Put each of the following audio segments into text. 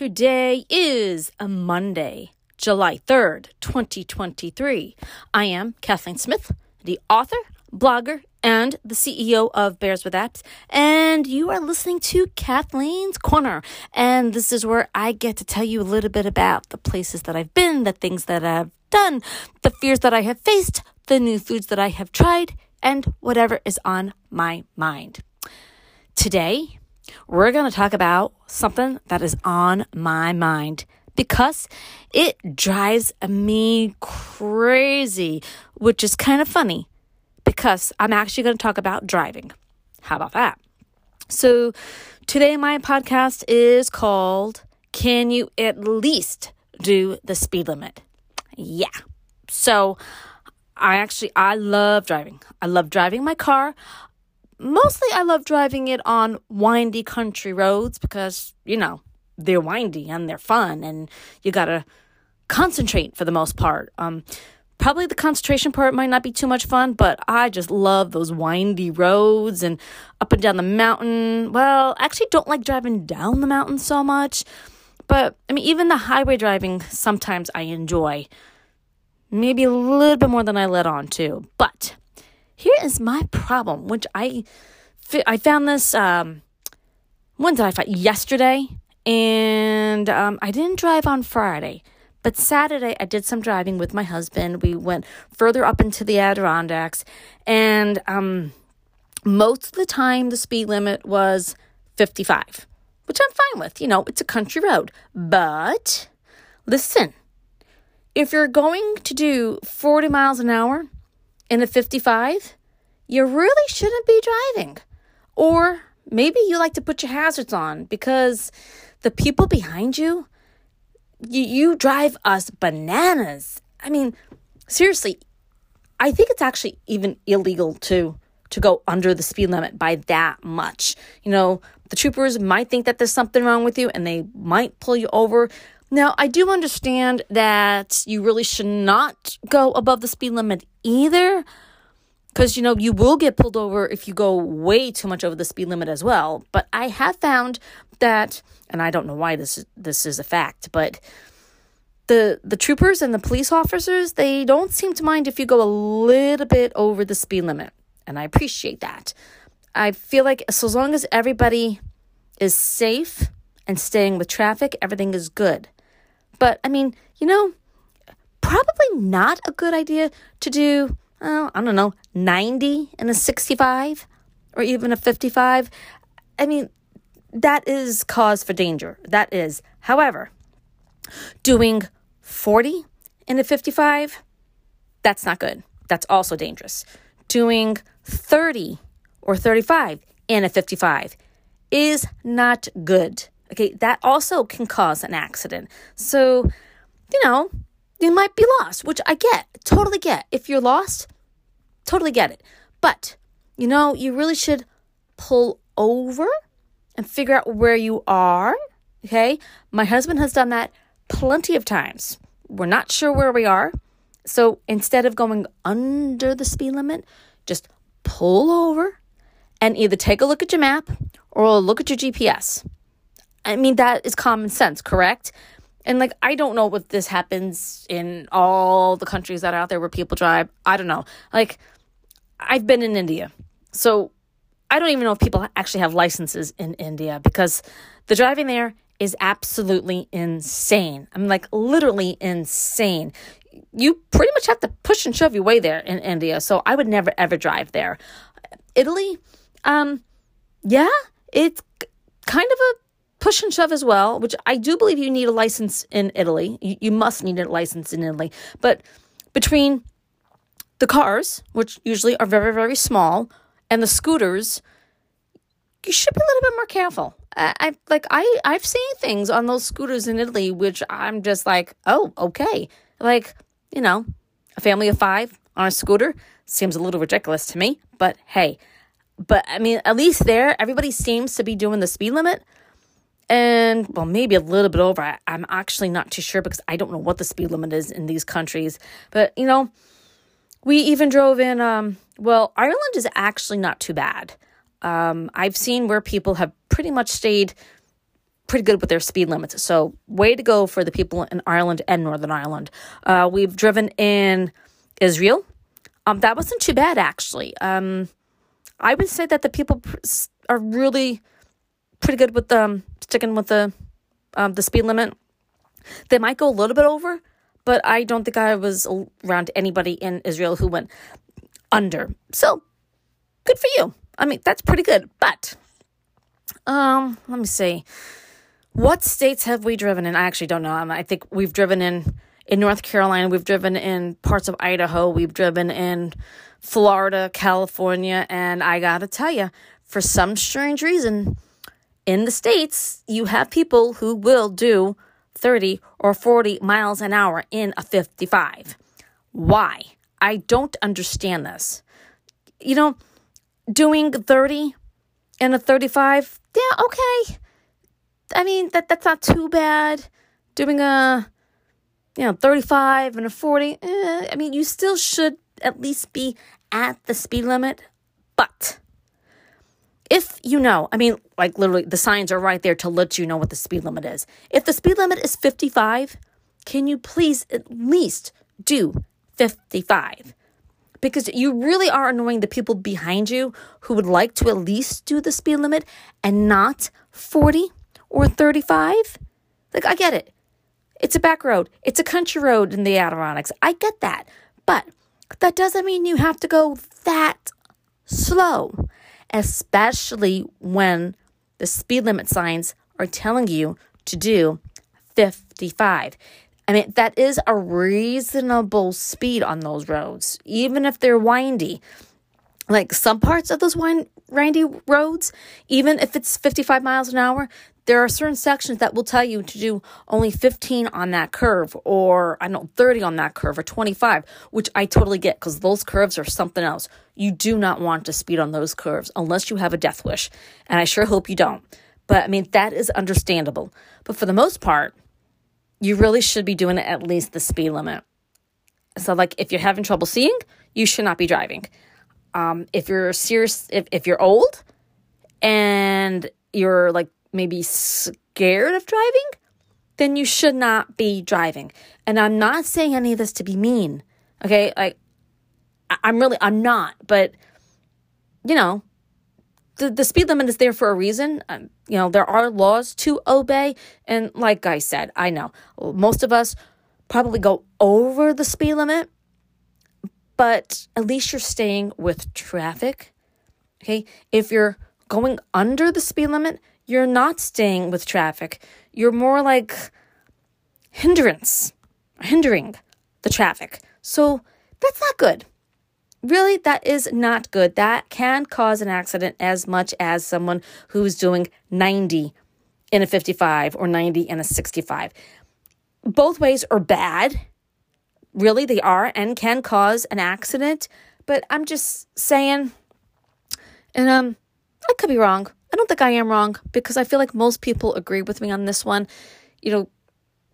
Today is a Monday, July 3rd, 2023. I am Kathleen Smith, the author, blogger, and the CEO of Bears with Apps, and you are listening to Kathleen's Corner. And this is where I get to tell you a little bit about the places that I've been, the things that I've done, the fears that I have faced, the new foods that I have tried, and whatever is on my mind. Today, we're going to talk about something that is on my mind because it drives me crazy, which is kind of funny because I'm actually going to talk about driving. How about that? So, today my podcast is called Can You At Least Do the Speed Limit? Yeah. So, I actually I love driving. I love driving my car mostly I love driving it on windy country roads because, you know, they're windy and they're fun and you got to concentrate for the most part. Um, probably the concentration part might not be too much fun, but I just love those windy roads and up and down the mountain. Well, I actually don't like driving down the mountain so much, but I mean, even the highway driving sometimes I enjoy. Maybe a little bit more than I let on to. But here is my problem, which I I found this um when did I find yesterday and um, I didn't drive on Friday. But Saturday, I did some driving with my husband. We went further up into the Adirondacks, and um, most of the time, the speed limit was 55, which I'm fine with. You know, it's a country road. But listen, if you're going to do 40 miles an hour, in a 55, you really shouldn't be driving. Or maybe you like to put your hazards on because the people behind you, you, you drive us bananas. I mean, seriously, I think it's actually even illegal to to go under the speed limit by that much. You know, the troopers might think that there's something wrong with you and they might pull you over. Now, I do understand that you really should not go above the speed limit either, because you know you will get pulled over if you go way too much over the speed limit as well. But I have found that, and I don't know why this this is a fact, but the the troopers and the police officers they don't seem to mind if you go a little bit over the speed limit, and I appreciate that. I feel like so long as everybody is safe and staying with traffic, everything is good. But I mean, you know, probably not a good idea to do, uh, I don't know, 90 and a 65 or even a 55. I mean, that is cause for danger. That is. However, doing 40 in a 55, that's not good. That's also dangerous. Doing 30 or 35 in a 55 is not good. Okay, that also can cause an accident. So, you know, you might be lost, which I get, totally get. If you're lost, totally get it. But, you know, you really should pull over and figure out where you are. Okay, my husband has done that plenty of times. We're not sure where we are. So instead of going under the speed limit, just pull over and either take a look at your map or look at your GPS. I mean, that is common sense, correct? And like, I don't know if this happens in all the countries that are out there where people drive. I don't know. Like, I've been in India. So I don't even know if people actually have licenses in India because the driving there is absolutely insane. I'm like literally insane. You pretty much have to push and shove your way there in India. So I would never ever drive there. Italy, um, yeah, it's kind of a push and shove as well, which I do believe you need a license in Italy. You, you must need a license in Italy. But between the cars, which usually are very, very small, and the scooters, you should be a little bit more careful. I, I like I I've seen things on those scooters in Italy which I'm just like, oh, okay. Like, you know, a family of five on a scooter seems a little ridiculous to me, but hey. But I mean, at least there, everybody seems to be doing the speed limit and well, maybe a little bit over. I, am actually not too sure because I don't know what the speed limit is in these countries. But you know, we even drove in. Um, well, Ireland is actually not too bad. Um, I've seen where people have pretty much stayed pretty good with their speed limits. So, way to go for the people in Ireland and Northern Ireland. Uh, we've driven in Israel. Um, that wasn't too bad, actually. Um, I would say that the people are really pretty good with um, sticking with the um, the speed limit. They might go a little bit over, but I don't think I was around anybody in Israel who went under. So, good for you. I mean, that's pretty good. But um, let me see. What states have we driven in? I actually don't know. I think we've driven in in North Carolina, we've driven in parts of Idaho, we've driven in Florida, California, and I got to tell you, for some strange reason, in the states, you have people who will do 30 or 40 miles an hour in a 55. Why? I don't understand this. You know, doing 30 in a 35, yeah, okay. I mean, that that's not too bad. Doing a you know, 35 and a 40, eh, I mean, you still should at least be at the speed limit. But if you know, I mean, like literally, the signs are right there to let you know what the speed limit is. If the speed limit is 55, can you please at least do 55? Because you really are annoying the people behind you who would like to at least do the speed limit and not 40 or 35. Like, I get it. It's a back road. It's a country road in the Adirondacks. I get that. But that doesn't mean you have to go that slow especially when the speed limit signs are telling you to do 55. I mean, that is a reasonable speed on those roads, even if they're windy. Like some parts of those wind, windy roads, even if it's 55 miles an hour, there are certain sections that will tell you to do only 15 on that curve or I don't know 30 on that curve or 25, which I totally get because those curves are something else. You do not want to speed on those curves unless you have a death wish. And I sure hope you don't. But I mean, that is understandable. But for the most part, you really should be doing at least the speed limit. So, like, if you're having trouble seeing, you should not be driving. Um, if you're serious, if, if you're old and you're like maybe scared of driving, then you should not be driving. And I'm not saying any of this to be mean. Okay? Like I'm really I'm not, but you know, the, the speed limit is there for a reason. Um, you know, there are laws to obey. And like I said, I know most of us probably go over the speed limit, but at least you're staying with traffic. Okay. If you're going under the speed limit, you're not staying with traffic. You're more like hindrance, hindering the traffic. So that's not good. Really, that is not good. That can cause an accident as much as someone who's doing 90 in a 55 or 90 in a 65. Both ways are bad. Really, they are and can cause an accident. But I'm just saying, and um, I could be wrong. I don't think I am wrong because I feel like most people agree with me on this one. You know,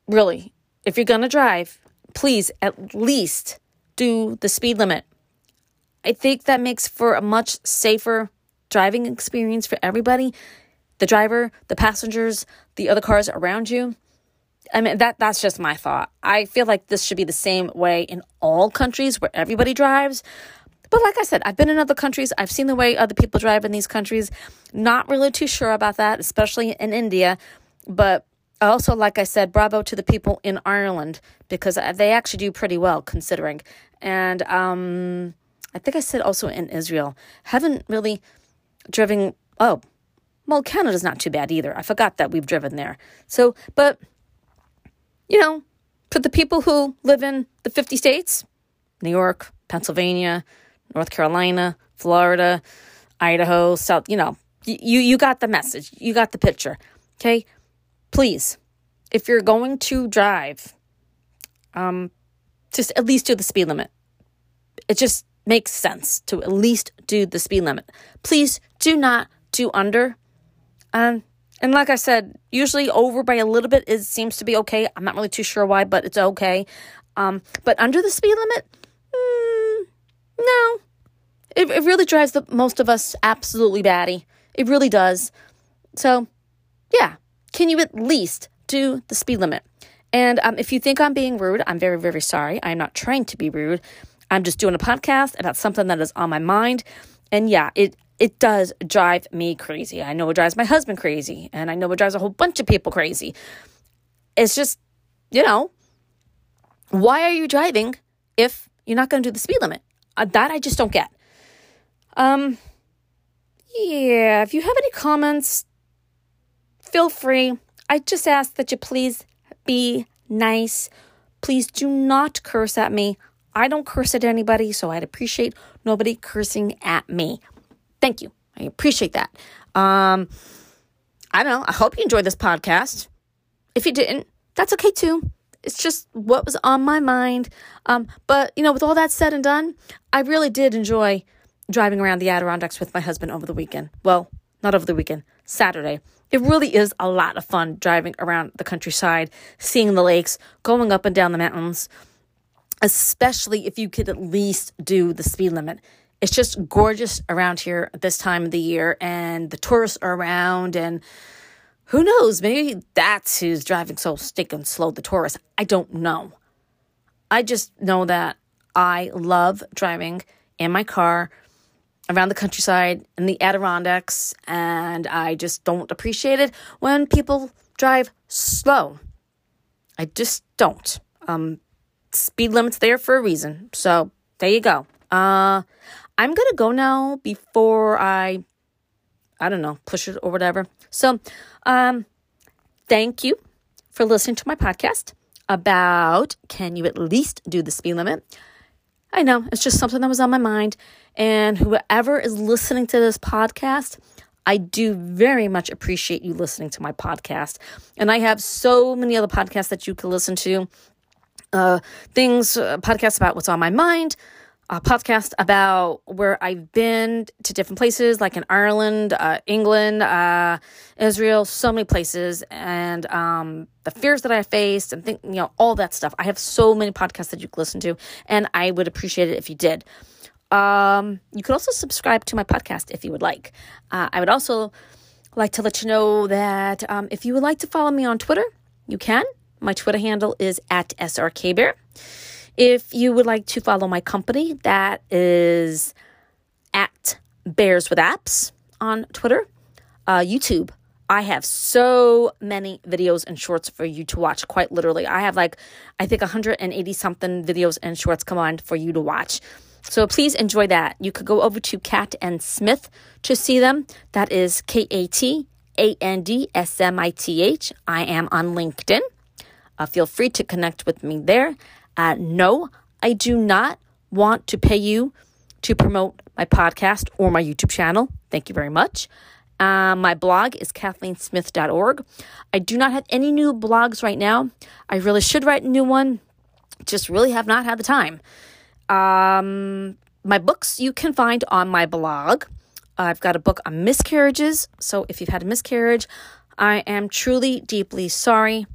really, if you're going to drive, please at least do the speed limit. I think that makes for a much safer driving experience for everybody the driver, the passengers, the other cars around you. I mean that that's just my thought. I feel like this should be the same way in all countries where everybody drives. But like I said, I've been in other countries. I've seen the way other people drive in these countries. Not really too sure about that, especially in India. But also, like I said, bravo to the people in Ireland because they actually do pretty well considering. And um, I think I said also in Israel. Haven't really driven. Oh, well, Canada's not too bad either. I forgot that we've driven there. So, but, you know, for the people who live in the 50 states, New York, Pennsylvania, North Carolina, Florida, Idaho, South, you know, you you got the message. You got the picture. Okay? Please, if you're going to drive, um just at least do the speed limit. It just makes sense to at least do the speed limit. Please do not do under. Um and like I said, usually over by a little bit it seems to be okay. I'm not really too sure why, but it's okay. Um, but under the speed limit, no. It, it really drives the most of us absolutely batty. It really does. So, yeah, can you at least do the speed limit? And um, if you think I'm being rude, I'm very, very sorry. I'm not trying to be rude. I'm just doing a podcast about something that is on my mind. And yeah, it it does drive me crazy. I know it drives my husband crazy, and I know it drives a whole bunch of people crazy. It's just, you know, why are you driving if you're not going to do the speed limit? Uh, that I just don't get. Um, yeah, if you have any comments, feel free. I just ask that you please be nice. Please do not curse at me. I don't curse at anybody, so I'd appreciate nobody cursing at me. Thank you. I appreciate that. Um, I don't know. I hope you enjoyed this podcast. If you didn't, that's okay too. It's just what was on my mind. Um, but, you know, with all that said and done, I really did enjoy driving around the Adirondacks with my husband over the weekend. Well, not over the weekend, Saturday. It really is a lot of fun driving around the countryside, seeing the lakes, going up and down the mountains, especially if you could at least do the speed limit. It's just gorgeous around here at this time of the year, and the tourists are around, and who knows, maybe that's who's driving so stinking slow, the tourists. I don't know. I just know that I love driving in my car around the countryside in the Adirondacks, and I just don't appreciate it when people drive slow. I just don't. Um, speed limit's there for a reason. So there you go. Uh, I'm gonna go now before I, I don't know, push it or whatever. So, um, thank you for listening to my podcast about can you at least do the speed limit. I know it's just something that was on my mind. And whoever is listening to this podcast, I do very much appreciate you listening to my podcast. And I have so many other podcasts that you can listen to. Uh, things, uh, podcasts about what's on my mind, a podcast about where I've been to different places, like in Ireland, uh, England, uh, Israel, so many places, and um, the fears that I faced, and think you know all that stuff. I have so many podcasts that you can listen to, and I would appreciate it if you did. Um, you could also subscribe to my podcast if you would like. Uh, I would also like to let you know that um, if you would like to follow me on Twitter, you can. My Twitter handle is at srkbear. If you would like to follow my company, that is at Bears with Apps on Twitter, uh, YouTube. I have so many videos and shorts for you to watch, quite literally. I have like, I think 180 something videos and shorts combined for you to watch. So please enjoy that. You could go over to Cat and Smith to see them. That is K A T A N D S M I T H. I am on LinkedIn. Uh, feel free to connect with me there. Uh, no, I do not want to pay you to promote my podcast or my YouTube channel. Thank you very much. Uh, my blog is kathleensmith.org. I do not have any new blogs right now. I really should write a new one, just really have not had the time. Um, my books you can find on my blog. I've got a book on miscarriages. So if you've had a miscarriage, I am truly deeply sorry.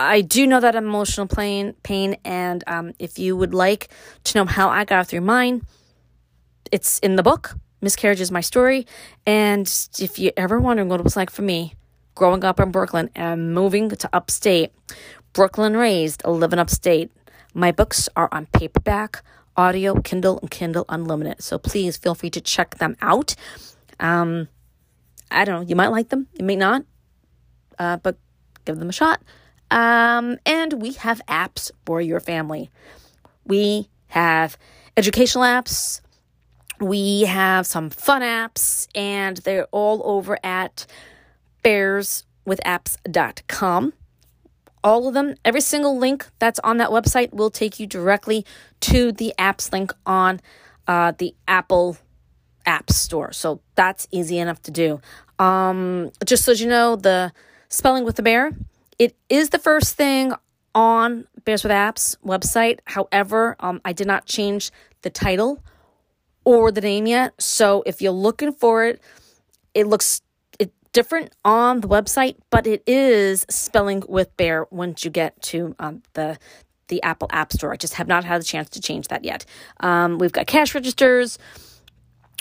I do know that emotional pain, pain, and um, if you would like to know how I got through mine, it's in the book. Miscarriage is my story, and if you ever wondering what it was like for me growing up in Brooklyn and moving to upstate, Brooklyn raised, living upstate, my books are on paperback, audio, Kindle, and Kindle Unlimited. So please feel free to check them out. Um, I don't know, you might like them, you may not, uh, but give them a shot. Um, and we have apps for your family. We have educational apps. We have some fun apps, and they're all over at bearswithapps.com. All of them, every single link that's on that website will take you directly to the apps link on uh, the Apple App Store. So that's easy enough to do. Um, just so you know, the spelling with the bear it is the first thing on Bears with Apps website. However, um, I did not change the title or the name yet. So if you're looking for it, it looks it different on the website, but it is spelling with bear once you get to um, the the Apple App Store. I just have not had the chance to change that yet. Um, we've got cash registers.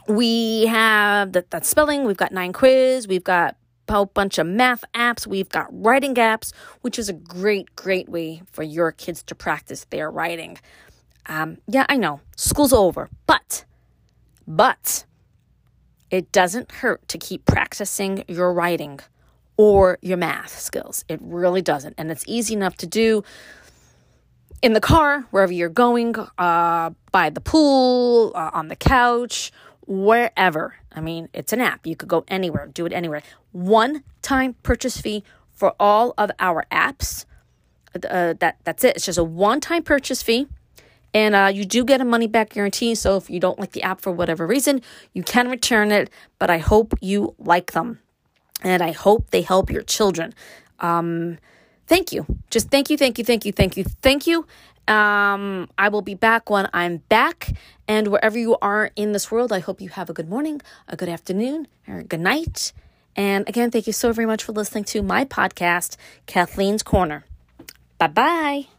We have that, that spelling. We've got nine quiz. We've got whole bunch of math apps. We've got writing apps, which is a great, great way for your kids to practice their writing. Um, yeah, I know, school's over, but, but, it doesn't hurt to keep practicing your writing or your math skills. It really doesn't. And it's easy enough to do in the car, wherever you're going, uh, by the pool, uh, on the couch, wherever. I mean, it's an app. You could go anywhere, do it anywhere. One time purchase fee for all of our apps. Uh, that that's it. It's just a one time purchase fee. And uh, you do get a money back guarantee. So if you don't like the app for whatever reason, you can return it. But I hope you like them. And I hope they help your children. Um, thank you. Just thank you, thank you, thank you, thank you, thank you. Um, I will be back when I'm back. And wherever you are in this world, I hope you have a good morning, a good afternoon, or a good night. And again, thank you so very much for listening to my podcast, Kathleen's Corner. Bye bye.